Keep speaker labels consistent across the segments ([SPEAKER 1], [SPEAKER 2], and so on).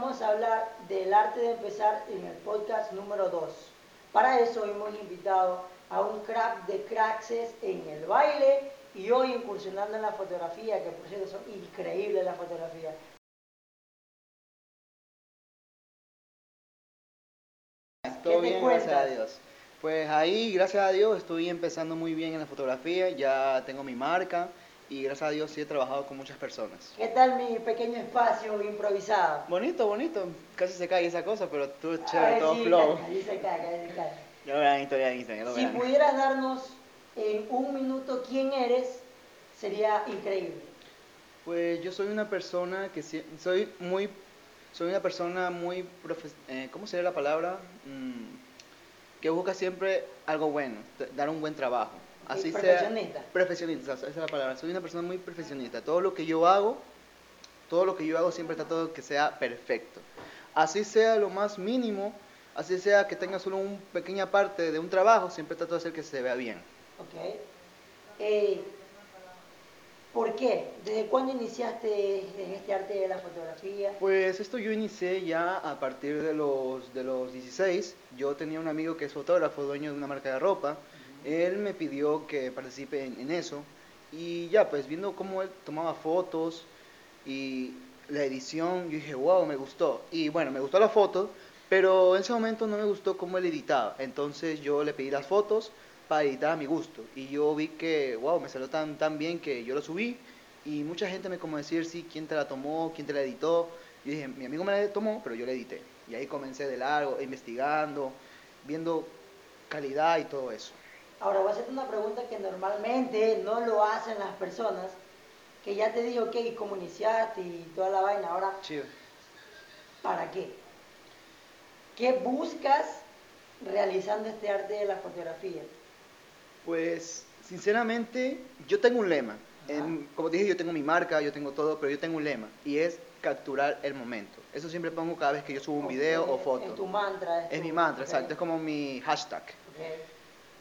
[SPEAKER 1] vamos a hablar del arte de empezar en el podcast número 2. Para eso hemos invitado a un crack de cracks en el baile y hoy incursionando en la fotografía, que por cierto son increíbles las fotografías.
[SPEAKER 2] Todo bien, gracias a Dios. Pues ahí, gracias a Dios, estoy empezando muy bien en la fotografía, ya tengo mi marca y gracias a Dios sí he trabajado con muchas personas.
[SPEAKER 1] ¿Qué tal mi pequeño espacio improvisado?
[SPEAKER 2] Bonito, bonito. Casi se cae esa cosa, pero tú chévere, todo flow.
[SPEAKER 1] Ahí se cae, ahí se cae.
[SPEAKER 2] Ya lo verán historia en Instagram,
[SPEAKER 1] Si pudieras darnos en un minuto quién eres, sería increíble.
[SPEAKER 2] Pues yo soy una persona que soy muy, soy una persona muy, eh, ¿cómo sería la palabra? Mm, que busca siempre algo bueno, dar un buen trabajo.
[SPEAKER 1] Así profesionista.
[SPEAKER 2] Sea, profesionista, esa es la palabra. Soy una persona muy profesionista. Todo lo que yo hago, todo lo que yo hago siempre está todo que sea perfecto. Así sea lo más mínimo, así sea que tenga solo una pequeña parte de un trabajo, siempre trato de hacer que se vea bien.
[SPEAKER 1] Ok. Eh, ¿Por qué? ¿Desde cuándo iniciaste en este arte de la fotografía?
[SPEAKER 2] Pues esto yo inicié ya a partir de los, de los 16. Yo tenía un amigo que es fotógrafo, dueño de una marca de ropa. Él me pidió que participe en, eso. Y ya, pues viendo cómo él tomaba fotos y la edición, yo dije, wow, me gustó. Y bueno, me gustó la foto, pero en ese momento no me gustó cómo él editaba. Entonces yo le pedí las fotos para editar a mi gusto. Y yo vi que, wow, me salió tan, tan bien que yo lo subí. Y mucha gente me como decir, sí, quién te la tomó, quién te la editó. Y dije, mi amigo me la tomó, pero yo la edité. Y ahí comencé de largo, investigando, viendo calidad y todo eso.
[SPEAKER 1] Ahora voy a hacerte una pregunta que normalmente no lo hacen las personas, que ya te digo, ok, cómo iniciaste y toda la vaina. Ahora, ¿para qué? ¿Qué buscas realizando este arte de la fotografía?
[SPEAKER 2] Pues, sinceramente, yo tengo un lema. como te dije, yo tengo mi marca, yo tengo todo, pero yo tengo un lema y es capturar el momento. Eso siempre pongo cada vez que yo subo un video o foto.
[SPEAKER 1] Es tu mantra.
[SPEAKER 2] Es, mi mantra, exacto. Es como mi hashtag.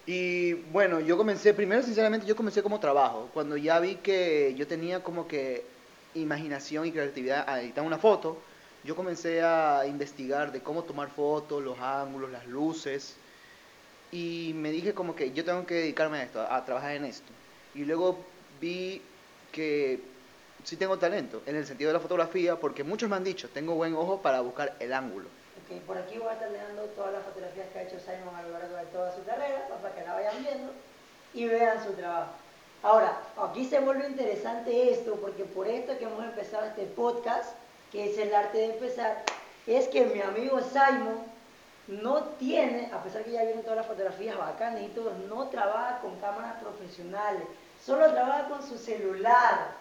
[SPEAKER 2] Y bueno, yo comencé, primero sinceramente yo comencé como trabajo. Cuando ya vi que yo tenía como que imaginación y creatividad a editar una foto, yo comencé a investigar de cómo tomar fotos, los ángulos, las luces y me dije como que yo tengo que dedicarme a esto, a, trabajar en esto. Y luego vi que sí tengo talento en el sentido de la fotografía, porque muchos me han dicho, tengo buen ojo para buscar el ángulo.
[SPEAKER 1] Por aquí voy a estar dejando todas las fotografías que ha hecho Simon a lo largo de toda su carrera, para que la vayan viendo y vean su trabajo. Ahora, aquí se vuelve interesante esto, porque por esto que hemos empezado este podcast, que es el arte de empezar, es que mi amigo Simon no tiene, a pesar que ya vieron todas las fotografías bacanas y todo, no trabaja con cámaras profesionales, solo trabaja con su celular.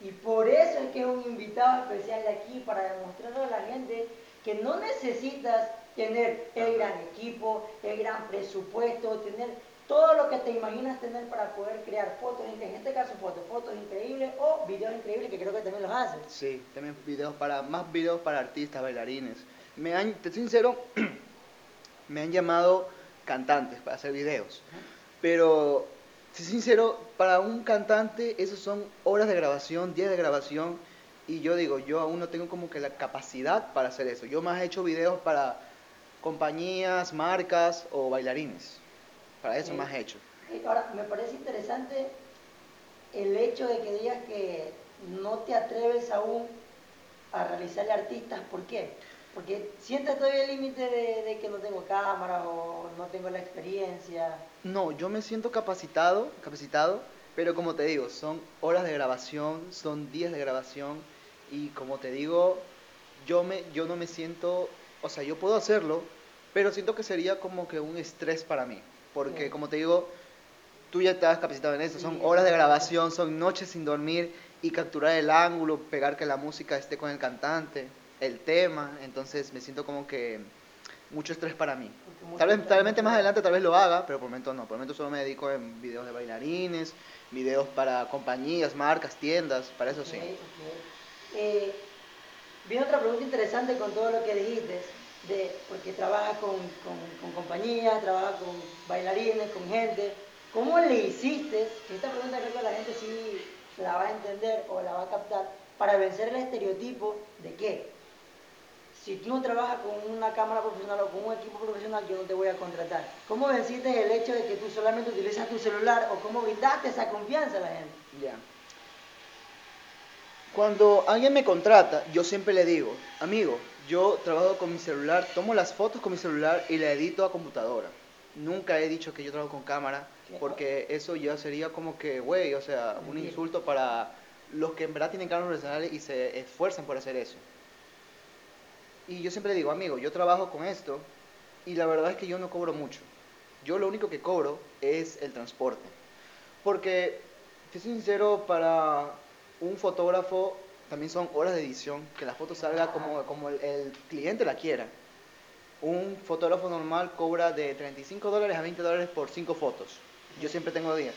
[SPEAKER 1] Y por eso es que es un invitado especial de aquí para demostrarle a la gente que no necesitas tener el gran equipo, el gran presupuesto, tener todo lo que te imaginas tener para poder crear fotos, en este caso fotos, fotos increíbles o videos increíbles que creo que también los haces.
[SPEAKER 2] Sí, también videos para, más videos para artistas, bailarines. Me han, te sincero, me han llamado cantantes para hacer videos. Pero, si sincero, para un cantante esos son horas de grabación, días de grabación. Y yo digo, yo aún no tengo como que la capacidad para hacer eso. Yo más he hecho videos para compañías, marcas o bailarines. Para eso más he hecho.
[SPEAKER 1] Ahora, me parece interesante el hecho de que digas que no te atreves aún a realizarle artistas. ¿Por qué? Porque sientes todavía el límite de, que no tengo cámara o no tengo la experiencia.
[SPEAKER 2] No, yo me siento capacitado, capacitado, pero como te digo, son horas de grabación, son días de grabación y como te digo, yo, me, yo no me siento, o sea, yo puedo hacerlo, pero siento que sería como que un estrés para mí, porque como te digo, tú ya estás capacitado en eso, son horas de grabación, son noches sin dormir y capturar el ángulo, pegar que la música esté con el cantante el tema, entonces me siento como que mucho estrés para mí. Tal vez, tal vez más adelante tal vez lo haga, pero por el momento no. Por el momento solo me dedico en videos de bailarines, videos para compañías, marcas, tiendas, para eso sí.
[SPEAKER 1] Eh, viene otra pregunta interesante con todo lo que dijiste, de, porque trabaja con, con, compañías, trabaja con bailarines, con gente. ¿Cómo le hiciste? Esta pregunta creo que la gente sí la va a entender o la va a captar para vencer el estereotipo de qué si tú no trabajas con una cámara profesional o con un equipo profesional, yo no te voy a contratar. ¿Cómo venciste el hecho de que tú solamente utilizas tu celular o cómo brindaste esa confianza a la gente?
[SPEAKER 2] Ya. Cuando alguien me contrata, yo siempre le digo, amigo, yo trabajo con mi celular, tomo las fotos con mi celular y la edito a computadora. Nunca he dicho que yo trabajo con cámara, porque eso ya sería como que, güey, o sea, un insulto para los que en verdad tienen cámaras profesionales y se esfuerzan por hacer eso. Y yo siempre le digo, amigo, yo trabajo con esto y la verdad es que yo no cobro mucho. Yo lo único que cobro es el transporte. Porque, si soy sincero, para un fotógrafo también son horas de edición, que la foto salga como, como el, cliente la quiera. Un fotógrafo normal cobra de 35 dólares a 20 dólares por 5 fotos. Yo siempre tengo días.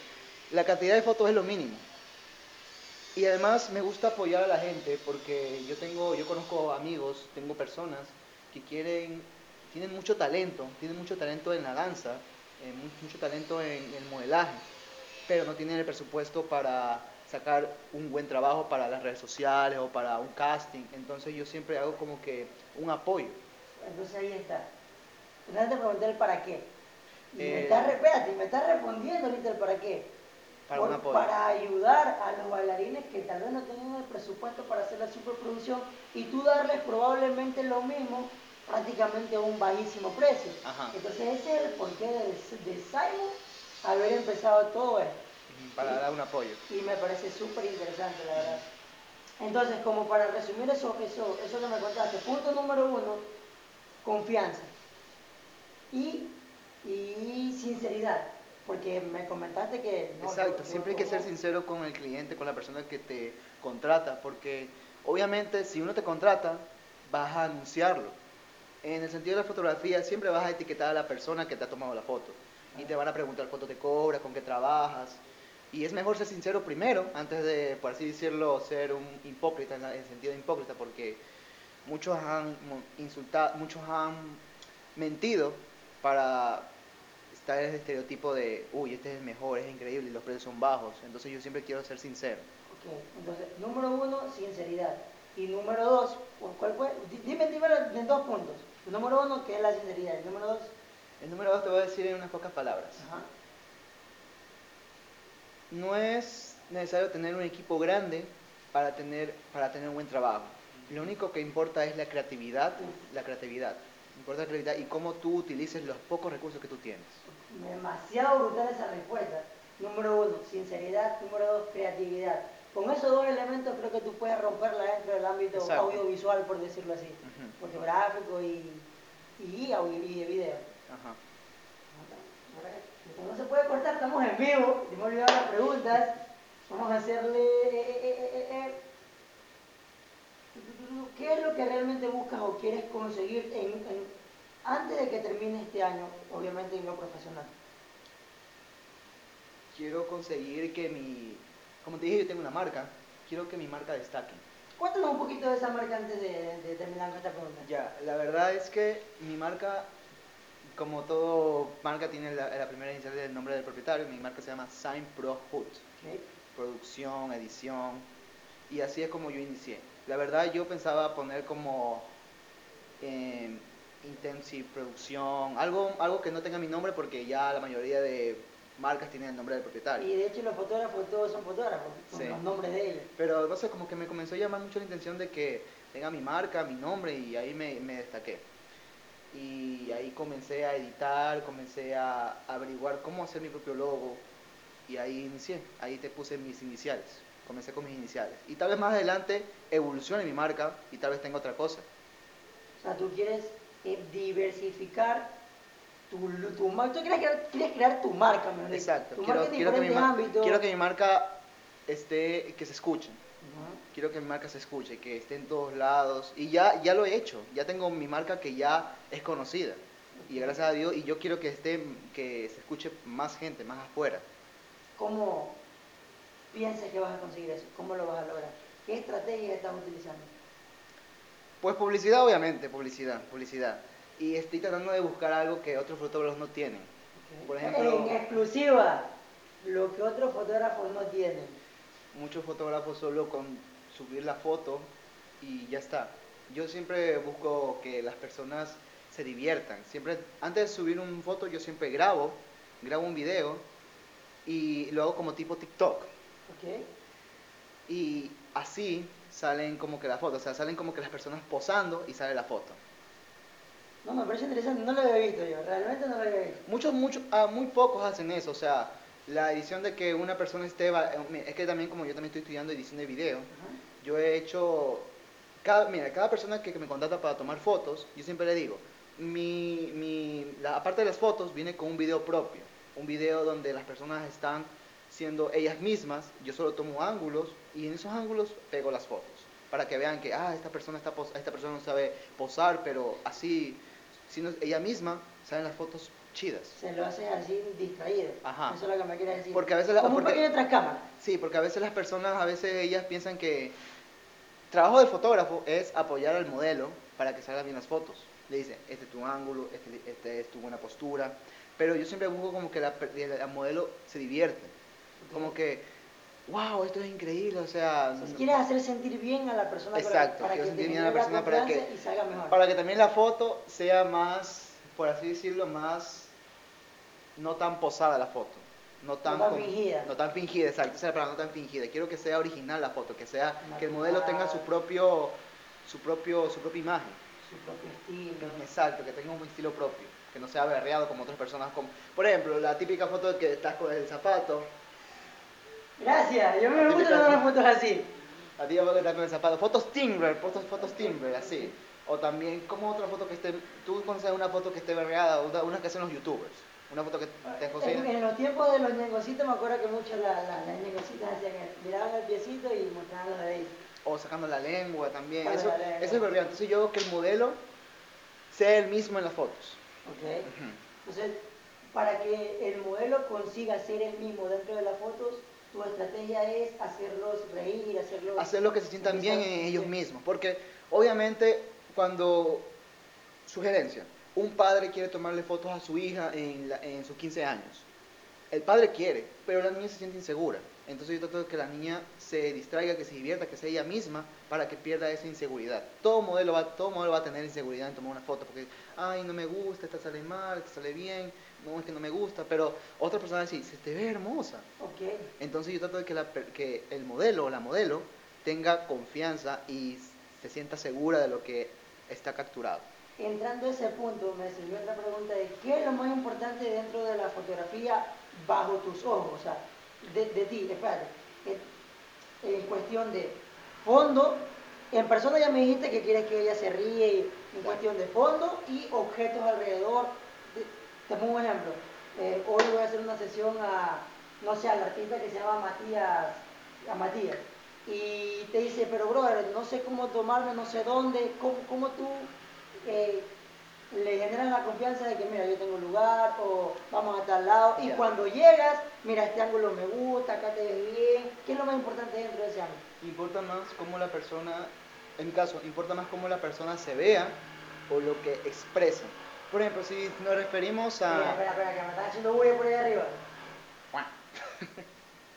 [SPEAKER 2] La cantidad de fotos es lo mínimo. Y además me gusta apoyar a la gente porque yo tengo, yo conozco amigos, tengo personas que quieren, tienen mucho talento, tienen mucho talento en la danza, eh, mucho talento en el modelaje, pero no tienen el presupuesto para sacar un buen trabajo para las redes sociales o para un casting. Entonces yo siempre hago como que un apoyo.
[SPEAKER 1] Entonces ahí está. Entonces te pregunté el para qué. Y me, estás, espérate, me estás respondiendo ahorita el para qué. Para, un apoyo. para ayudar a los bailarines que tal vez no tienen el presupuesto para hacer la superproducción y tú darles probablemente lo mismo prácticamente a un bajísimo precio. Entonces ese es el porqué de, de Simon haber empezado todo esto
[SPEAKER 2] para dar un apoyo.
[SPEAKER 1] Y me parece súper interesante, la verdad. Entonces, como para resumir eso, eso, eso que me contaste, punto número uno, confianza. Y, y sinceridad. Porque me comentaste que...
[SPEAKER 2] Exacto, siempre hay que ser sincero con el cliente, con la persona que te contrata, porque obviamente si uno te contrata, vas a anunciarlo. En el sentido de la fotografía, siempre vas a etiquetar a la persona que te ha tomado la foto. Y te van a preguntar cuánto te cobras, con qué trabajas, y es mejor ser sincero primero, antes de, por así decirlo, ser un hipócrita, en el sentido de hipócrita, porque muchos han insultado, muchos han mentido para estar en el estereotipo de, uy, este es el mejor, es increíble y los precios son bajos. Entonces yo siempre quiero ser sincero.
[SPEAKER 1] Ok, entonces, número uno, sinceridad. Y número dos, ¿cuál fue? Dime, dime en dos puntos. El número uno, ¿qué es la sinceridad? El número dos.
[SPEAKER 2] El número dos te voy a decir en unas pocas palabras. Ajá no es necesario tener un equipo grande para tener, para tener un buen trabajo. Lo único que importa es la creatividad, la creatividad. Importa la creatividad y cómo tú utilices los pocos recursos que tú tienes.
[SPEAKER 1] Demasiado brutal esa respuesta. Número uno, sinceridad. Número dos, creatividad. Con esos dos elementos creo que tú puedes romperla dentro del ámbito audiovisual, por decirlo así. Fotográfico y, y, audio, y video. Ajá no se puede cortar, estamos en vivo, hemos olvidado las preguntas. Vamos a hacerle... Eh, eh, eh, ¿Qué es lo que realmente buscas o quieres conseguir antes de que termine este año, obviamente en lo profesional?
[SPEAKER 2] Quiero conseguir que mi... Como te dije, yo tengo una marca. Quiero que mi marca destaque.
[SPEAKER 1] Cuéntanos un poquito de esa marca antes de, de terminar esta pregunta.
[SPEAKER 2] Ya, la verdad es que mi marca como todo marca tiene la, primera inicial del nombre del propietario, mi marca se llama Sign Pro Hood. Producción, edición. Y así es como yo inicié. La verdad yo pensaba poner como eh, Intensive Producción, algo, algo que no tenga mi nombre porque ya la mayoría de marcas tienen el nombre del propietario.
[SPEAKER 1] Y de hecho los fotógrafos todos son fotógrafos, son los nombres de ellos.
[SPEAKER 2] Pero no sé, como que me comenzó a llamar mucho la intención de que tenga mi marca, mi nombre y ahí me, me destaqué y ahí comencé a editar, comencé a averiguar cómo hacer mi propio logo y ahí inicié, ahí te puse mis iniciales, comencé con mis iniciales. Y tal vez más adelante evolucione mi marca y tal vez tenga otra cosa.
[SPEAKER 1] O sea, tú quieres eh, diversificar tu, tu marca, tú quieres crear, quieres crear tu marca,
[SPEAKER 2] mejor Exacto, quiero, quiero, que mi, quiero que mi marca esté, que se escuche quiero que mi marca se escuche, que esté en todos lados. Y ya, ya lo he hecho, ya tengo mi marca que ya es conocida. Y gracias a Dios, y yo quiero que esté, que se escuche más gente, más afuera.
[SPEAKER 1] ¿Cómo piensas que vas a conseguir eso? ¿Cómo lo vas a lograr? ¿Qué estrategia estás utilizando?
[SPEAKER 2] Pues publicidad, obviamente, publicidad, publicidad. Y estoy tratando de buscar algo que otros fotógrafos no tienen.
[SPEAKER 1] Por ejemplo, en exclusiva, lo que otros fotógrafos no tienen.
[SPEAKER 2] Muchos fotógrafos solo con subir la foto y ya está. Yo siempre busco que las personas se diviertan. Siempre, antes de subir una foto, yo siempre grabo, grabo un video y lo hago como tipo TikTok.
[SPEAKER 1] Ok.
[SPEAKER 2] Y así salen como que las fotos, o sea, salen como que las personas posando y sale la foto.
[SPEAKER 1] No, me parece interesante, no lo había visto yo, realmente no lo había visto.
[SPEAKER 2] Muchos, muchos, ah, muy pocos hacen eso, o sea, la edición de que una persona esté, eh, es que también como yo también estoy estudiando edición de video,
[SPEAKER 1] Ajá.
[SPEAKER 2] yo he hecho, cada, mira, cada persona que, que me contrata para tomar fotos, yo siempre le digo, mi, mi, la, aparte de las fotos, viene con un video propio, un video donde las personas están siendo ellas mismas, yo solo tomo ángulos y en esos ángulos pego las fotos, para que vean que, ah, esta persona, está esta persona no sabe posar, pero así, siendo ella misma, salen las fotos chidas.
[SPEAKER 1] Se lo haces así distraído.
[SPEAKER 2] Ajá.
[SPEAKER 1] Eso es lo que me quiere decir.
[SPEAKER 2] Porque a veces la-
[SPEAKER 1] Como
[SPEAKER 2] porque-
[SPEAKER 1] un pequeño.
[SPEAKER 2] Sí, porque a veces las personas, a veces ellas piensan que trabajo del fotógrafo es apoyar al modelo para que salgan bien las fotos. Le dice, este es tu ángulo, este, este es tu buena postura. Pero yo siempre busco como que la, el modelo se divierte. Como que, wow, esto es increíble, o sea...
[SPEAKER 1] O sea, si quieres hacer sentir bien a la persona para-
[SPEAKER 2] Exacto,
[SPEAKER 1] para,
[SPEAKER 2] quiero
[SPEAKER 1] que
[SPEAKER 2] sentir bien a la persona para que-
[SPEAKER 1] y salga mejor.
[SPEAKER 2] Para que también la foto sea más, por así decirlo, más... No tan posada la foto. No tan,
[SPEAKER 1] tan
[SPEAKER 2] con-
[SPEAKER 1] fingida.
[SPEAKER 2] No tan fingida, exacto. Palabra, no tan fingida. Quiero que sea original la foto, que sea que el modelo tenga su propio, su propio, su propia imagen.
[SPEAKER 1] Su propio estilo.
[SPEAKER 2] Exacto, que tenga un estilo propio, que no sea berreado como otras personas. Como, por ejemplo, la típica foto de que estás con el zapato,
[SPEAKER 1] Gracias, yo me gusta tomar fotos así.
[SPEAKER 2] la típica foto que estás con el zapato, fotos Timber, fotos, fotos Timber, así. O también, como otra foto que esté, tú conoces una foto que esté berreada, una, una que hacen los youtubers, una foto que te
[SPEAKER 1] En,
[SPEAKER 2] cocina.
[SPEAKER 1] en los tiempos de los ñengocitos me acuerdo que muchas la, la- las ñengocitas hacían el- miraban el piecito y mostraban los deditos.
[SPEAKER 2] o sacando la lengua también. Eso,
[SPEAKER 1] la lengua.
[SPEAKER 2] eso es berreado. Entonces yo que el modelo sea el mismo en las fotos.
[SPEAKER 1] ¿ok? Entonces, para que el modelo consiga ser el mismo dentro de las fotos, tu estrategia es hacerlos reír, hacerlos...
[SPEAKER 2] hacer lo que se sientan bien en ellos mismos. Porque obviamente cuando, sugerencia, un padre quiere tomarle fotos a su hija en, la- en sus 15 años, el padre quiere, pero la niña se siente insegura. Entonces yo trato de que la niña se distraiga, que se divierta, que sea ella misma, para que pierda esa inseguridad. Todo modelo va, todo modelo va a tener inseguridad en tomar una foto, porque, ay, no me gusta, esta sale mal, esta sale bien, no, es que no me gusta, pero otra persona decir, se te ve hermosa.
[SPEAKER 1] Ok.
[SPEAKER 2] Entonces yo trato de que, la que el modelo o la modelo tenga confianza y se sienta segura de lo que está capturado.
[SPEAKER 1] Entrando a ese punto, me sirvió otra pregunta de qué es lo más importante dentro de la fotografía bajo tus ojos, o sea, de, de ti, espérate, en, en cuestión de fondo, en persona ya me dijiste que quieres que ella se ríe, y en cuestión de fondo y objetos alrededor. De- Te pongo un ejemplo, eh, hoy voy a hacer una sesión a, no sé, al artista que se llama Matías, a Matías, y te dice, pero brother, no sé cómo tomarme, no sé dónde, cómo, cómo tú eh, le generas la confianza de que, mira, yo tengo un lugar o vamos a tal lado. Y cuando llegas, mira, este ángulo me gusta, acá te ves bien. ¿Qué es lo más importante dentro de ese ángulo?
[SPEAKER 2] Importa más cómo la persona, en mi caso, importa más cómo la persona se vea o lo que expresa. Por ejemplo, si nos referimos a...
[SPEAKER 1] espera, espera, que me están haciendo bulla por ahí arriba.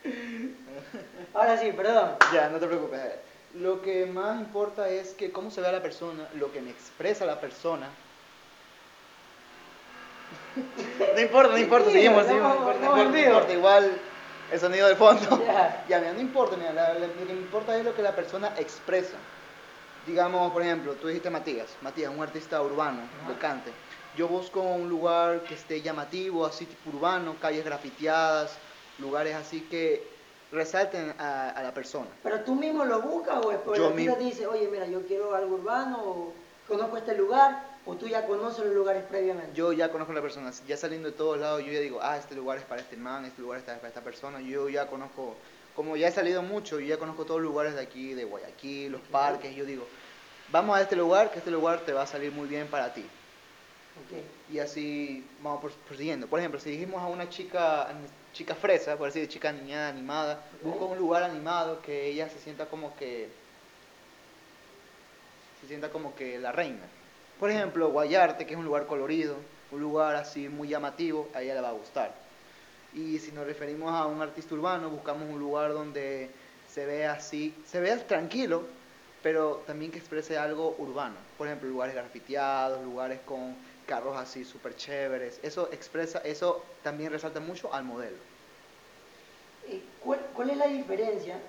[SPEAKER 1] Ahora sí, perdón.
[SPEAKER 2] Ya, no te preocupes. Lo que más importa es que cómo se ve a la persona, lo que me expresa la persona. No importa, no importa, seguimos, seguimos, no importa, no
[SPEAKER 1] estamos en
[SPEAKER 2] importa, no
[SPEAKER 1] vivo.
[SPEAKER 2] importa, igual el sonido del fondo.
[SPEAKER 1] Ya.
[SPEAKER 2] Ya, mira, no importa, mira, la- la- lo que me importa es lo que la persona expresa. Digamos, por ejemplo, tú dijiste Matías, Matías, un artista urbano, de cante. Yo busco un lugar que esté llamativo, así tipo urbano, calles grafiteadas, lugares así que resalten a, a la persona.
[SPEAKER 1] Pero tú mismo lo buscas o después
[SPEAKER 2] Yo mismo.
[SPEAKER 1] te dice, oye, mira, yo quiero algo urbano o conozco este lugar o tú ya conoces los lugares previamente.
[SPEAKER 2] Yo ya conozco a la persona, ya saliendo de todos lados, yo ya digo, ah, este lugar es para este man, este lugar es para esta persona. Yo ya conozco, como ya he salido mucho, yo ya conozco todos los lugares de aquí, de Guayaquil, los parques. Yo digo, vamos a este lugar, que este lugar te va a salir muy bien para ti.
[SPEAKER 1] Ok.
[SPEAKER 2] Y así vamos pros- prosiguiendo. Por ejemplo, si dijimos a una chica, chica fresa, por decir, chica niñada, animada, busco un lugar animado que ella se sienta como que se sienta como que la reina. Por ejemplo, Guayarte, que es un lugar colorido, un lugar así muy llamativo, a ella le va a gustar. Y si nos referimos a un artista urbano, buscamos un lugar donde se vea así, se vea tranquilo, pero también que exprese algo urbano. Por ejemplo, lugares grafiteados, lugares con carros así súper chéveres. Eso expresa, eso también resalta mucho al modelo.
[SPEAKER 1] Eh, ¿Cuál, ¿Cuál es la diferencia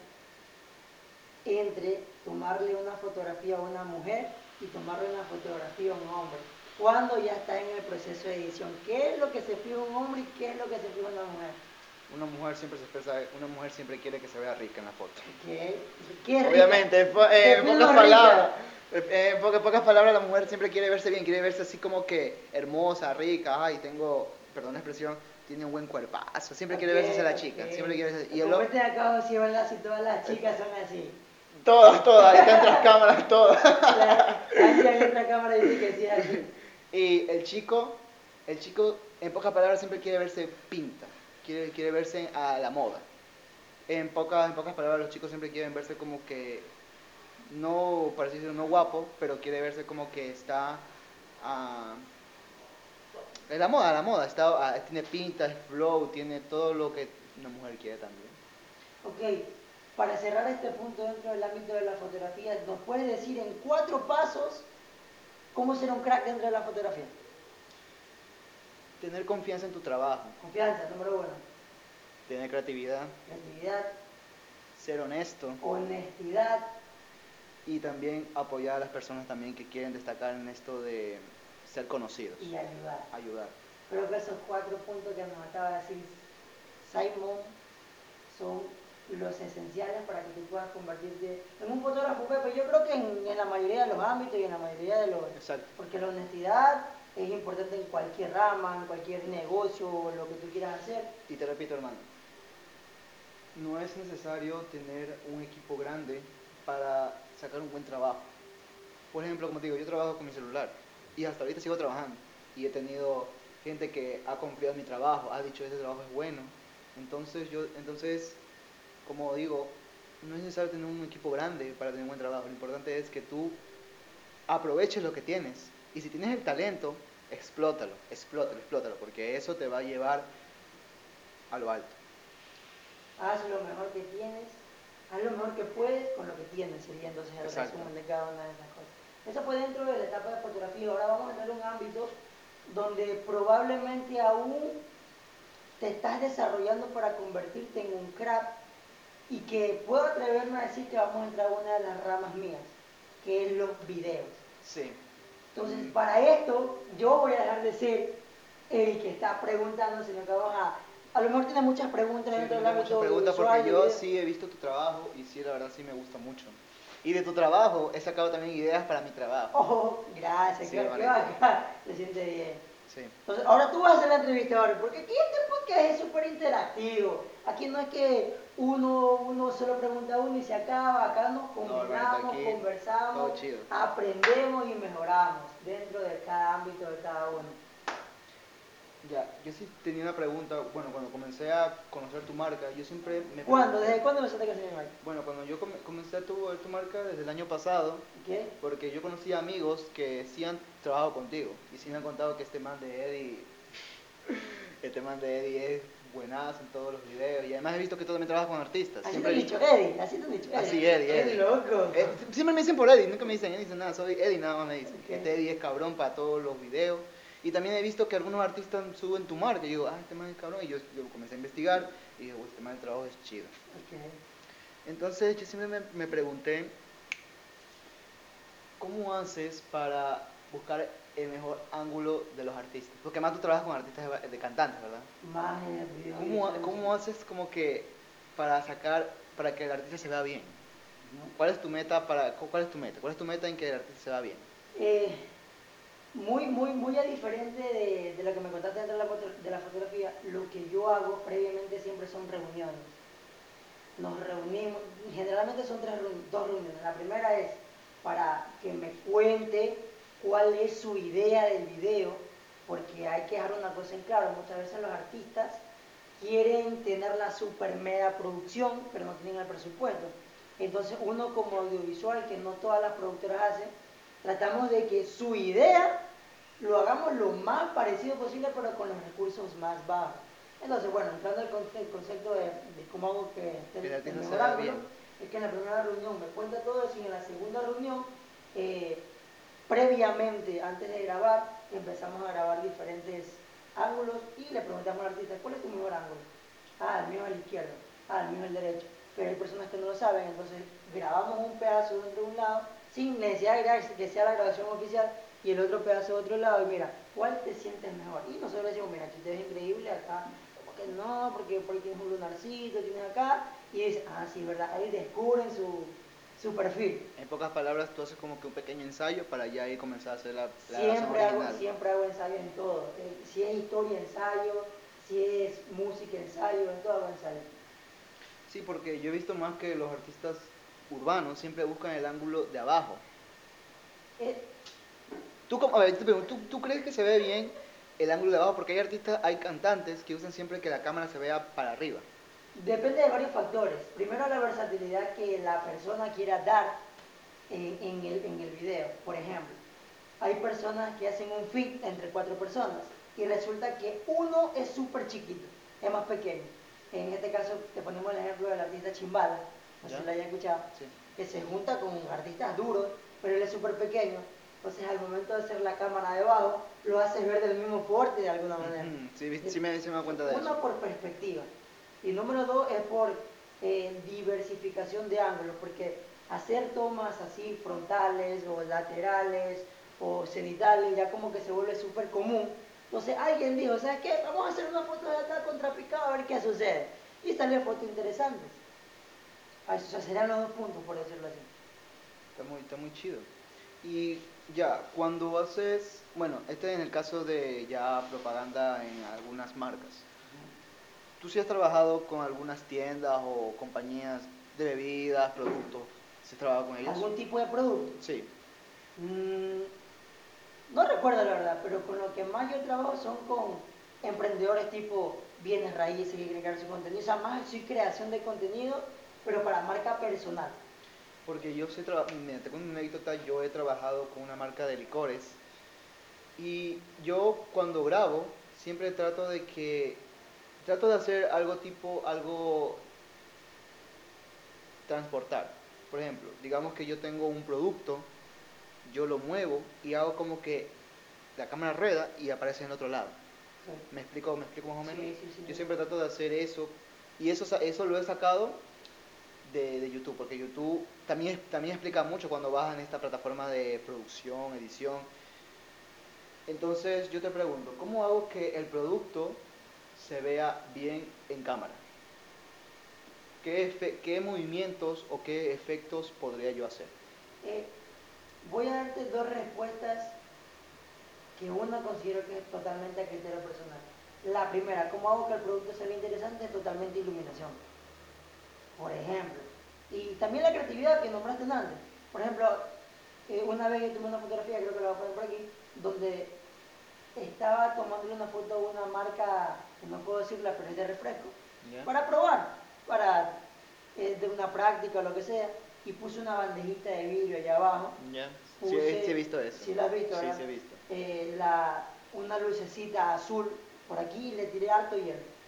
[SPEAKER 1] entre tomarle una fotografía a una mujer y tomarle una fotografía a un hombre? Cuando ya está en el proceso de edición, ¿qué es lo que se fija un hombre y qué es lo que se fija una mujer?
[SPEAKER 2] Una mujer siempre se expresa, una mujer siempre quiere que se vea rica en la foto.
[SPEAKER 1] ¿Qué? ¿Qué rica?
[SPEAKER 2] Obviamente, en, po- eh, pocas palabras. eh, En pocas, pocas palabras, la mujer siempre quiere verse bien, quiere verse así como que hermosa, rica, ay, tengo, perdón la expresión, tiene un buen cuerpazo, siempre quiere verse así la chica, siempre quiere verse, y el hombre,
[SPEAKER 1] de acá, si ¿verdad? Si todas las chicas son así.
[SPEAKER 2] todas, todas, ahí están las cámaras, todas.
[SPEAKER 1] Ahí en esta cámara dice que sí así.
[SPEAKER 2] Y el chico, el chico, en pocas palabras, siempre quiere verse pinta, quiere, quiere verse a la moda. En pocas, en pocas palabras, los chicos siempre quieren verse como que, no, por así decirlo, no guapo, pero quiere verse como que está en la moda, la moda, está, ah, tiene pinta, es flow, tiene todo lo que una mujer quiere también.
[SPEAKER 1] Ok, para cerrar este punto dentro del ámbito de la fotografía, ¿nos puedes decir en cuatro pasos cómo ser un crack dentro de la fotografía?
[SPEAKER 2] Tener confianza en tu trabajo,
[SPEAKER 1] Confianza, número uno.
[SPEAKER 2] tener creatividad,
[SPEAKER 1] Creatividad,
[SPEAKER 2] ser honesto
[SPEAKER 1] honestidad,
[SPEAKER 2] y también apoyar a las personas también que quieren destacar en esto de ser conocidos,
[SPEAKER 1] y ayudar.
[SPEAKER 2] ayudar.
[SPEAKER 1] Creo que esos cuatro puntos que de decir Simon son los esenciales para que tú puedas convertirte en un fotógrafo, Pepe. Yo creo que en, en la mayoría de los ámbitos y en la mayoría de los...
[SPEAKER 2] Exacto.
[SPEAKER 1] Porque la honestidad es importante en cualquier rama, en cualquier negocio, o lo que tú quieras hacer.
[SPEAKER 2] Y te repito, hermano, no es necesario tener un equipo grande para sacar un buen trabajo. Por ejemplo, como te digo, yo trabajo con mi celular y hasta ahorita sigo trabajando. Y he tenido gente que ha en mi trabajo, ha dicho, este trabajo es bueno. Entonces, yo, entonces, como digo, no es necesario tener un equipo grande para tener un buen trabajo. Lo importante es que tú aproveches lo que tienes. Y si tienes el talento, explótalo, explótalo, explótalo, porque eso te va a llevar a lo alto.
[SPEAKER 1] Haz lo mejor que tienes, haz lo mejor que puedes con lo que tienes, sería entonces el
[SPEAKER 2] Exacto.
[SPEAKER 1] resumen de cada una de esas cosas. Eso fue dentro de la etapa de fotografía. Ahora vamos a entrar en un ámbito donde probablemente aún te estás desarrollando para convertirte en un crack y que puedo atreverme a decir que vamos a entrar a una de las ramas mías, que es los videos.
[SPEAKER 2] Sí.
[SPEAKER 1] Entonces,
[SPEAKER 2] Mm.
[SPEAKER 1] para esto, yo voy a dejar de ser el que está preguntando, sino que vamos a... A lo mejor tiene muchas preguntas
[SPEAKER 2] Sí,
[SPEAKER 1] dentro del ámbito
[SPEAKER 2] muchas preguntas porque yo sí he visto tu trabajo y sí, la verdad sí me gusta mucho. Y de tu trabajo he sacado también ideas para mi trabajo.
[SPEAKER 1] Oh, gracias,
[SPEAKER 2] Sí,
[SPEAKER 1] qué bacán. Se siente bien.
[SPEAKER 2] Sí.
[SPEAKER 1] Entonces, ahora tú vas a hacer la entrevista ahora, porque aquí este podcast es súper interactivo. Aquí no es que uno, uno solo pregunta a uno y se acaba, acá nos combinamos,
[SPEAKER 2] aquí
[SPEAKER 1] conversamos, aprendemos y mejoramos dentro de cada ámbito de cada uno.
[SPEAKER 2] Ya, yo sí tenía una pregunta, bueno, cuando comencé a conocer tu marca, yo siempre me...
[SPEAKER 1] ¿Cuándo? ¿Desde cuándo empezaste a hacer mi
[SPEAKER 2] Bueno, cuando yo come- comencé a tu, tu marca desde el año pasado,
[SPEAKER 1] ¿Qué?
[SPEAKER 2] porque yo conocí amigos que sí han trabajado contigo y sí me han contado que este man de Eddie, este man de Eddie es buenazo en todos los videos y además he visto que tú también trabajas con artistas.
[SPEAKER 1] Así te
[SPEAKER 2] Siempre
[SPEAKER 1] han
[SPEAKER 2] he
[SPEAKER 1] dicho Eddie, así te han dicho Eddie.
[SPEAKER 2] Así, Eddie, Eddie.
[SPEAKER 1] loco.
[SPEAKER 2] Eh, siempre me dicen por Eddie, nunca me dicen, Eddie, dicen nada, soy Eddie, nada más me dicen.
[SPEAKER 1] Ok.
[SPEAKER 2] Este Eddie es cabrón para todos los videos. Y también he visto que algunos artistas suben tu marca y digo, ah, este man es cabrón. Y yo, yo comencé a investigar y digo, este man el trabajo es chido. Entonces yo siempre me, me pregunté, ¿cómo haces para buscar el mejor ángulo de los artistas? Porque más tú trabajas con artistas de, de cantantes, ¿verdad? ¿Cómo, ¿Cómo haces como que para sacar, para que el artista se vea bien? ¿Cuál es tu meta para, cu- cuál es tu meta? ¿Cuál es tu meta en que el artista se vea bien?
[SPEAKER 1] Eh, muy, muy, muy a diferente de, de lo que me contaste dentro de la, de la fotografía, lo que yo hago previamente siempre son reuniones. Nos reunimos, generalmente son tres dos reuniones. La primera es para que me cuente cuál es su idea del video, porque hay que dejar una cosa en claro, muchas veces los artistas quieren tener la super mega producción, pero no tienen el presupuesto. Entonces uno como audiovisual, que no todas las productoras hacen, tratamos de que su idea lo hagamos lo más parecido posible, pero con los recursos más bajos. Entonces, bueno, entrando al concepto de, de cómo hago que esté
[SPEAKER 2] bien.
[SPEAKER 1] es que en la primera reunión me cuenta todo eso y en la segunda reunión, eh, previamente, antes de grabar, empezamos a grabar diferentes ángulos y le preguntamos al artista, ¿cuál es tu mejor ángulo? Ah, el mío es el izquierdo, ah, el mío es el derecho. Pero hay personas que no lo saben, entonces grabamos un pedazo de un lado sin necesidad de que sea la grabación oficial y el otro pedazo de otro lado y mira, ¿cuál te sientes mejor? Y nosotros decimos, mira, aquí te ves increíble, acá, como que no, porque por ahí tienes un lunarcito, tienes acá, y dices, ah, sí, ¿verdad? Ahí descubren su, su perfil.
[SPEAKER 2] En pocas palabras, tú haces como que un pequeño ensayo para ya ir comenzar a hacer la, la
[SPEAKER 1] siempre hago, siempre hago ensayo en todo. Eh, si es historia, ensayo. Si es música, ensayo. En todo hago ensayo.
[SPEAKER 2] Sí, porque yo he visto más que los artistas urbanos siempre buscan el ángulo de abajo. Eh, ¿Tú, a ver, ¿tú, ¿tú crees que se ve bien el ángulo de abajo? Porque hay artistas, hay cantantes que usan siempre que la cámara se vea para arriba.
[SPEAKER 1] Depende de varios factores. Primero la versatilidad que la persona quiera dar en, el, en el video. Por ejemplo, hay personas que hacen un fit entre cuatro personas y resulta que uno es súper chiquito, es más pequeño. En este caso te ponemos el ejemplo del artista Chimbala, no sé si lo hayan escuchado, que se junta con artistas duros, pero él es súper pequeño. Entonces al momento de hacer la cámara debajo, lo haces ver del mismo porte de alguna manera.
[SPEAKER 2] Sí, sí, me, sí me cuenta de eso.
[SPEAKER 1] Uno por perspectiva. Y número dos es por eh, diversificación de ángulos, porque hacer tomas así frontales o laterales o cenitales ya como que se vuelve súper común. Entonces alguien dijo, ¿sabes qué? Vamos a hacer una foto de acá contrapicado a ver qué sucede. Y salió fotos interesantes. O sea, serían los dos puntos, por decirlo así.
[SPEAKER 2] Está muy, está muy chido. Y ya, cuando haces, bueno, este en el caso de ya propaganda en algunas marcas. ¿Tú sí has trabajado con algunas tiendas o compañías de bebidas, productos? ¿Se has trabajado con ellos?
[SPEAKER 1] ¿Algún tipo de producto?
[SPEAKER 2] Sí.
[SPEAKER 1] Mm, no recuerdo la verdad, pero con lo que más yo trabajo son con emprendedores tipo bienes raíces que crear su contenido. O sea, más soy creación de contenido, pero para marca personal.
[SPEAKER 2] Porque yo sé, mira, tengo una anécdota, yo he trabajado con una marca de licores y yo cuando grabo siempre trato de que trato de hacer algo tipo, algo transportar. Por ejemplo, digamos que yo tengo un producto, yo lo muevo y hago como que la cámara rueda y aparece en otro lado. ¿Me explico, me explico más o menos? yo siempre trato de hacer eso y eso, eso lo he sacado de, YouTube, porque YouTube también, también explica mucho cuando vas en esta plataforma de producción, edición. Entonces yo te pregunto, ¿cómo hago que el producto se vea bien en cámara. ¿Qué, qué movimientos o qué efectos podría yo hacer?
[SPEAKER 1] Eh, voy a darte dos respuestas que una considero que es totalmente a criterio personal. La primera, ¿cómo hago que el producto se vea interesante? Totalmente iluminación. Por ejemplo. Y también la creatividad que nombraste antes. Por ejemplo, eh, una vez yo tuve una fotografía, creo que la voy a poner por aquí, donde estaba tomándole una foto a una marca no puedo decirla, pero es de refresco, para probar, para eh, de una práctica o lo que sea, y puse una bandejita de vidrio allá abajo.
[SPEAKER 2] sí, he visto eso.
[SPEAKER 1] Sí, la has visto,
[SPEAKER 2] Sí, sí he visto.
[SPEAKER 1] Eh, la, una lucecita azul por aquí y le tiré harto hielo.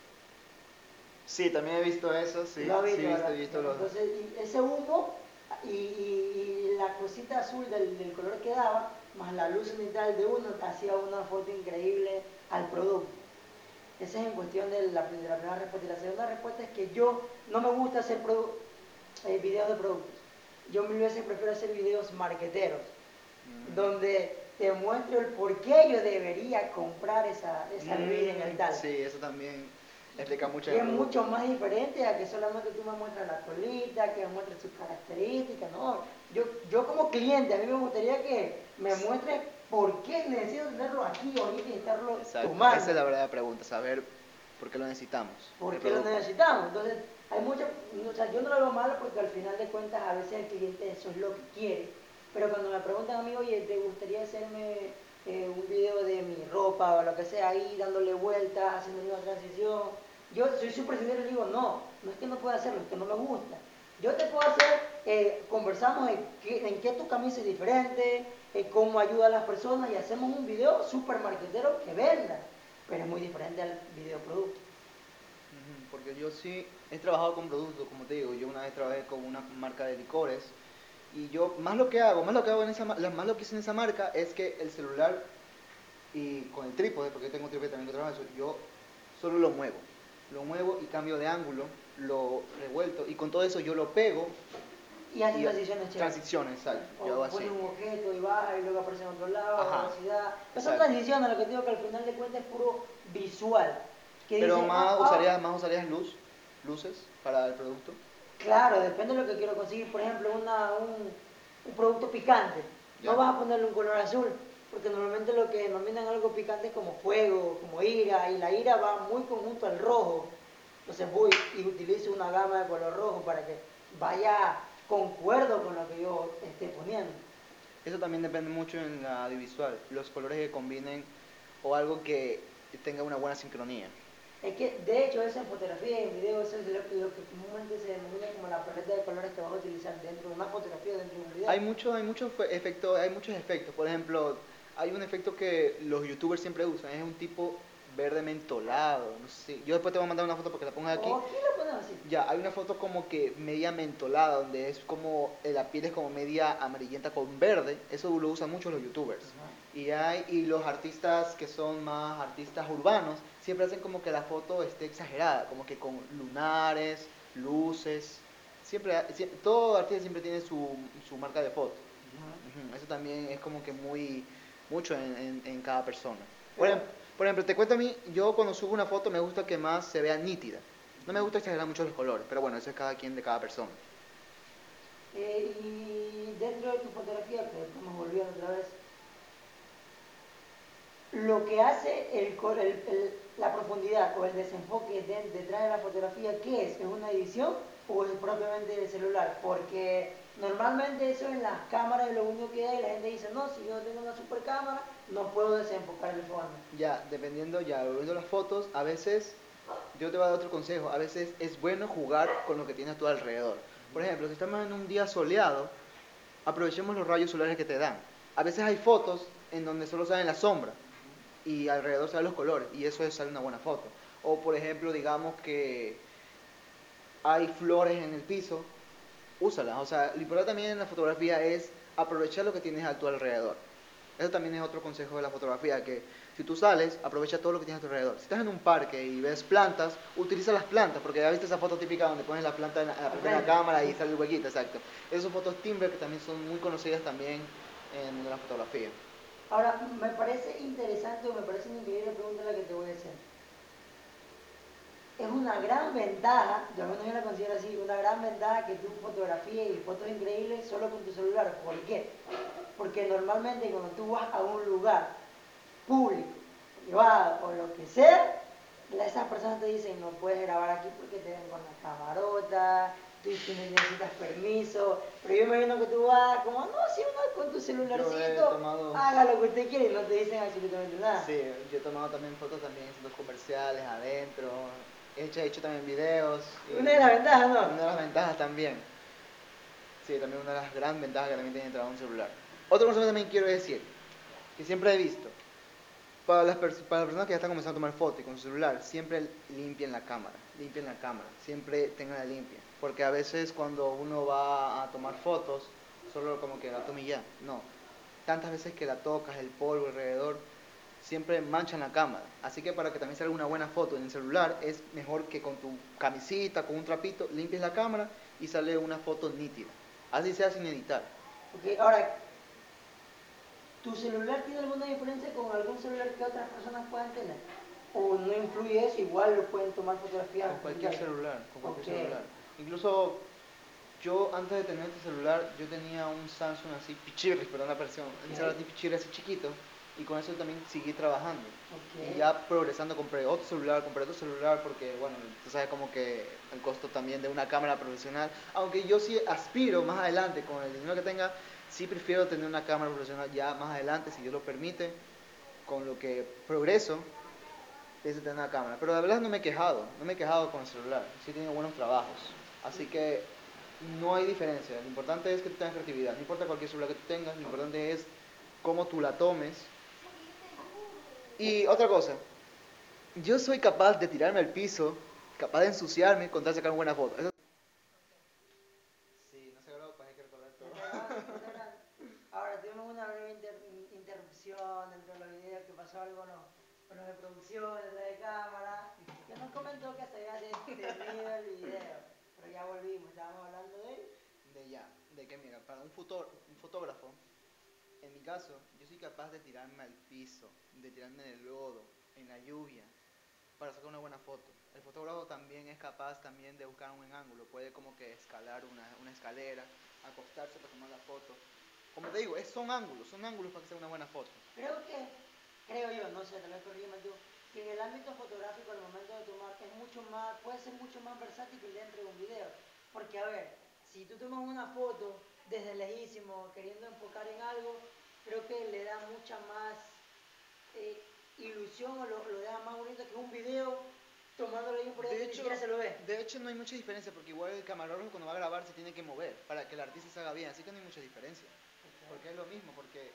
[SPEAKER 2] Sí, también he visto eso, sí.
[SPEAKER 1] Lo
[SPEAKER 2] he
[SPEAKER 1] visto, sí, visto, los... Entonces, ese humo y, y, la cosita azul del, del, color que daba, más la luz cenital de uno, hacía una foto increíble al producto. Esa es en cuestión de la, primera respuesta. Y la segunda respuesta es que yo no me gusta hacer eh, videos de productos. Yo mil veces prefiero hacer videos marqueteros, mm. donde te muestro el por qué yo debería comprar esa, esa mm, bebida en el tal.
[SPEAKER 2] Sí, eso también explica mucho.
[SPEAKER 1] Es mucho más diferente a que solamente tú me muestras la colita, que me muestres sus características, no. Yo, yo como cliente, a mí me gustaría que me muestres ¿por qué necesito tenerlo aquí ahorita y estarlo tomando?
[SPEAKER 2] Esa es la verdadera pregunta, saber por qué lo necesitamos.
[SPEAKER 1] ¿Por qué lo necesitamos? Entonces, hay mucho, o sea, yo no lo veo malo porque al final de cuentas a veces el cliente eso es lo que quiere. Pero cuando me preguntan a mí, oye, ¿te gustaría hacerme eh, un video de mi ropa o lo que sea ahí, dándole vueltas, haciendo una transición? Yo soy súper sincero y digo, no, no es que no pueda hacerlo, es que no me gusta. Yo te puedo hacer, eh, conversamos en qué, en qué tu camisa es diferente, eh, cómo ayuda a las personas y hacemos un video super marketero que venda, pero es muy diferente al video producto.
[SPEAKER 2] Porque yo sí he trabajado con productos, como te digo, yo una vez trabajé con una marca de licores y yo más lo que hago, más lo que hago en esa más lo que hice en esa marca es que el celular y con el trípode, porque yo tengo un trípode también que trabajo eso, yo solo lo muevo. Lo muevo y cambio de ángulo, lo revuelto y con todo eso yo lo pego
[SPEAKER 1] Y hace transiciones
[SPEAKER 2] transiciones, exacto.
[SPEAKER 1] O
[SPEAKER 2] Yo hago así.
[SPEAKER 1] pone un objeto y baja y luego aparece en otro lado,
[SPEAKER 2] Ajá.
[SPEAKER 1] velocidad. Pero son transiciones, lo que digo que al final de cuentas es puro visual.
[SPEAKER 2] Pero
[SPEAKER 1] dice,
[SPEAKER 2] más
[SPEAKER 1] ah, ah,
[SPEAKER 2] usarías, más usarías luz, luces para el producto.
[SPEAKER 1] Claro, depende de lo que quiero conseguir. Por ejemplo, una, un, un producto picante.
[SPEAKER 2] Ya.
[SPEAKER 1] No vas a ponerle un color azul, porque normalmente lo que denominan algo picante es como fuego, como ira, y la ira va muy conjunto al rojo. Entonces voy y utilizo una gama de color rojo para que vaya concuerdo con lo que yo esté poniendo.
[SPEAKER 2] Eso también depende mucho en la audiovisual, los colores que combinen o algo que tenga una buena sincronía.
[SPEAKER 1] Es que, de hecho, eso en fotografía y en video, eso es lo, que- lo que comúnmente se denomina como la paleta de colores que vas a utilizar dentro de una fotografía, dentro de un video.
[SPEAKER 2] Hay muchos, hay muchos fe- efectos, hay muchos efectos. Por ejemplo, hay un efecto que los youtubers siempre usan, es un tipo verde mentolado. No sé. Yo después te voy a mandar una foto porque la pongas aquí.
[SPEAKER 1] ¿O aquí lo así?
[SPEAKER 2] Ya, hay una foto como que media mentolada, donde es como eh, la piel es como media amarillenta con verde. Eso lo usan mucho los youtubers. Y hay y los artistas que son más artistas urbanos siempre hacen como que la foto esté exagerada, como que con lunares, luces. Siempre, sie- todo artista siempre tiene su, su marca de foto. Eso también es como que muy mucho en, en- en cada persona. Por,
[SPEAKER 1] Pero-
[SPEAKER 2] ejem- por ejemplo, te cuento a mí, yo cuando subo una foto me gusta que más se vea nítida. No me gusta exagerar mucho los colores, pero bueno, eso es cada quien de cada persona.
[SPEAKER 1] Eh, y dentro de tu fotografía, que estamos volviendo otra vez, lo que hace el, el- la profundidad o el desenfoque de- detrás de la fotografía, ¿qué es? ¿Es una edición o es propiamente del celular? Porque normalmente eso en las cámaras es lo único que hay, la gente dice, no, si yo tengo una super cámara, no puedo desenfocar el fondo.
[SPEAKER 2] Ya, dependiendo, ya, volviendo a las fotos, a veces, yo te voy a dar otro consejo, a veces es bueno jugar con lo que tienes a tu alrededor. Por ejemplo, si estamos en un día soleado, aprovechemos los rayos solares que te dan. A veces hay fotos en donde solo salen la sombra y alrededor salen los colores y eso es sale una buena foto. O por ejemplo, digamos que hay flores en el piso, úsalas. O sea, lo importante también en la fotografía es aprovechar lo que tienes a tu alrededor. Eso también es otro consejo de la fotografía, que si tú sales, aprovecha todo lo que tienes a tu alrededor. Si estás en un parque y ves plantas, utiliza las plantas, porque ya viste esa foto típica donde pones la planta en la, primera cámara y sale el huequito, exacto. Esas fotos timber que también son muy conocidas también en la fotografía.
[SPEAKER 1] Ahora, me parece interesante o me parece una increíble pregunta la que te voy a hacer. Es una gran ventaja, yo al menos yo la considero así, una gran ventaja que tú fotografíes y fotos increíbles solo con tu celular. ¿Por qué? Porque normalmente cuando tú vas a un lugar público, privado o lo que sea, esas personas te dicen no puedes grabar aquí porque te ven con la camarota, tú, necesitas permiso, pero yo me imagino que tú vas como, no, si uno con tu celularcito,
[SPEAKER 2] tomado-
[SPEAKER 1] haga lo que usted quiere y no te dicen absolutamente nada.
[SPEAKER 2] Sí, yo he tomado también fotos también en centros comerciales, adentro, he hecho, he hecho también videos.
[SPEAKER 1] Una de las ventajas, ¿no?
[SPEAKER 2] Una de las ventajas también. Sí, también una de las grandes ventajas que también tiene trabajar un celular. Otra cosa que también quiero decir, que siempre he visto, para las, para las personas que ya están comenzando a tomar fotos y con su celular, siempre limpien la cámara, limpien la cámara, siempre tenganla limpia. Porque a veces cuando uno va a tomar fotos, solo como que la tome y ya, no. Tantas veces que la tocas, el polvo alrededor, siempre manchan la cámara. Así que para que también salga una buena foto en el celular, es mejor que con tu camisita, con un trapito, limpies la cámara y sale una foto nítida. Así sea sin editar.
[SPEAKER 1] Ok, ahora, ¿tu celular tiene alguna diferencia con algún celular que otras personas puedan tener? ¿O no influye eso? Igual lo pueden tomar fotografías.
[SPEAKER 2] Con cualquier celular, con cualquier celular. Incluso yo antes de tener este celular, yo tenía un Samsung así, pichirri, perdón la versión, un celular así pichirri así chiquito, y con eso también seguí trabajando. Y ya progresando compré otro celular, compré otro celular porque, bueno, tú sabes como que el costo también de una cámara profesional, aunque yo sí aspiro más adelante, con el dinero que tenga, sí prefiero tener una cámara profesional ya más adelante, si Dios lo permite, con lo que progreso, es tener una cámara. Pero la verdad no me he quejado, no me he quejado con el celular, sí he tenido buenos trabajos. Así que no hay diferencia, lo importante es que tú tengas creatividad, no importa cualquier celular que tú tengas, lo importante es cómo tú la tomes. Y otra cosa, yo soy capaz de tirarme al piso capaz de ensuciarme con tal de sacar una buena foto. Eso- Sí, no se grabó, pues hay que recordar todo.
[SPEAKER 1] Ahora tuvimos una breve inter- interrupción dentro de los videos que pasó algo no, con los de producción, detrás de cámara, que nos comentó que se había detenido el video, ya volvimos, estábamos hablando de él.
[SPEAKER 2] De ya, de que mira, para un, futó- un fotógrafo, en mi caso, yo soy capaz de tirarme al piso, de tirarme en el lodo, en la lluvia, para sacar una buena foto. El fotógrafo también es capaz también de buscar un buen ángulo, puede como que escalar una, una escalera, acostarse para tomar la foto. Como te digo, es- son ángulos, son ángulos para que sea una buena foto.
[SPEAKER 1] Creo que, creo yo, no sé, tal vez corrígeme tú, que en el ámbito fotográfico al momento de tomar es mucho más, puede ser mucho más versátil que dentro de un video. Porque a ver, si tú tomas una foto desde lejísimo, queriendo enfocar en algo, creo que le da mucha más eh, ilusión o lo, lo deja más bonito que un video tomándolo ahí por
[SPEAKER 2] De hecho,
[SPEAKER 1] se lo ve.
[SPEAKER 2] de hecho, no hay mucha diferencia porque igual el camarógrafo cuando va a grabar se tiene que mover para que el artista se haga bien, así que no hay mucha diferencia. Porque es lo mismo, porque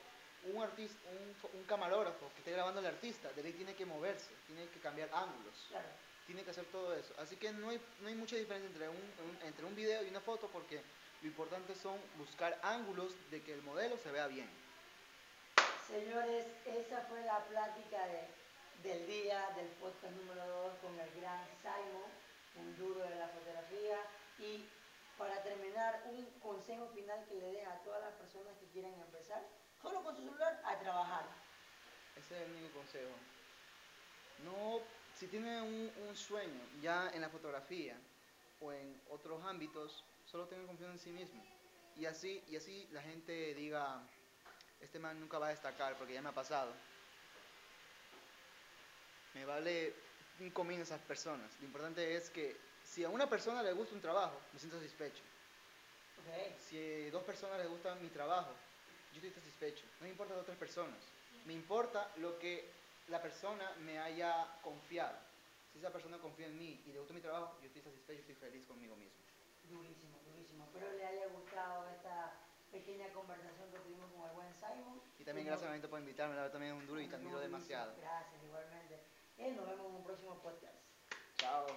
[SPEAKER 2] un artista, un, un camarógrafo que esté grabando al artista, de ley tiene que moverse, tiene que cambiar ángulos,
[SPEAKER 1] Claro.
[SPEAKER 2] tiene que hacer todo eso. Así que no hay, no hay mucha diferencia entre un, un- entre un video y una foto porque lo importante son buscar ángulos de que el modelo se vea bien.
[SPEAKER 1] Señores, esa fue la plática de- del día del podcast número 2 con el gran Simon, un duro de la fotografía. Y para terminar, un consejo final que le deja a todas las personas que quieran empezar, solo con su celular, a trabajar.
[SPEAKER 2] Ese es el único consejo. No, si tiene un, un sueño ya en la fotografía o en otros ámbitos, solo tenga confianza en sí mismo. Y así, y así la gente diga, este man nunca va a destacar porque ya me ha pasado. Me vale un comino esas personas. Lo importante es que si a una persona le gusta un trabajo, me siento satisfecho. Si a dos personas les gusta mi trabajo, yo estoy satisfecho. No me importa las otras personas. Me importa lo que la persona me haya confiado. Si esa persona confía en mí y le gusta mi trabajo, yo estoy satisfecho, estoy feliz conmigo mismo.
[SPEAKER 1] Durísimo, durísimo. Espero le haya gustado esta pequeña conversación que tuvimos con el buen Simon.
[SPEAKER 2] Y también
[SPEAKER 1] Como-
[SPEAKER 2] gracias Benito por invitarme, la verdad también es un duro y te admiro demasiado.
[SPEAKER 1] Gracias, igualmente. Eh, nos vemos en un próximo podcast.
[SPEAKER 2] Chao.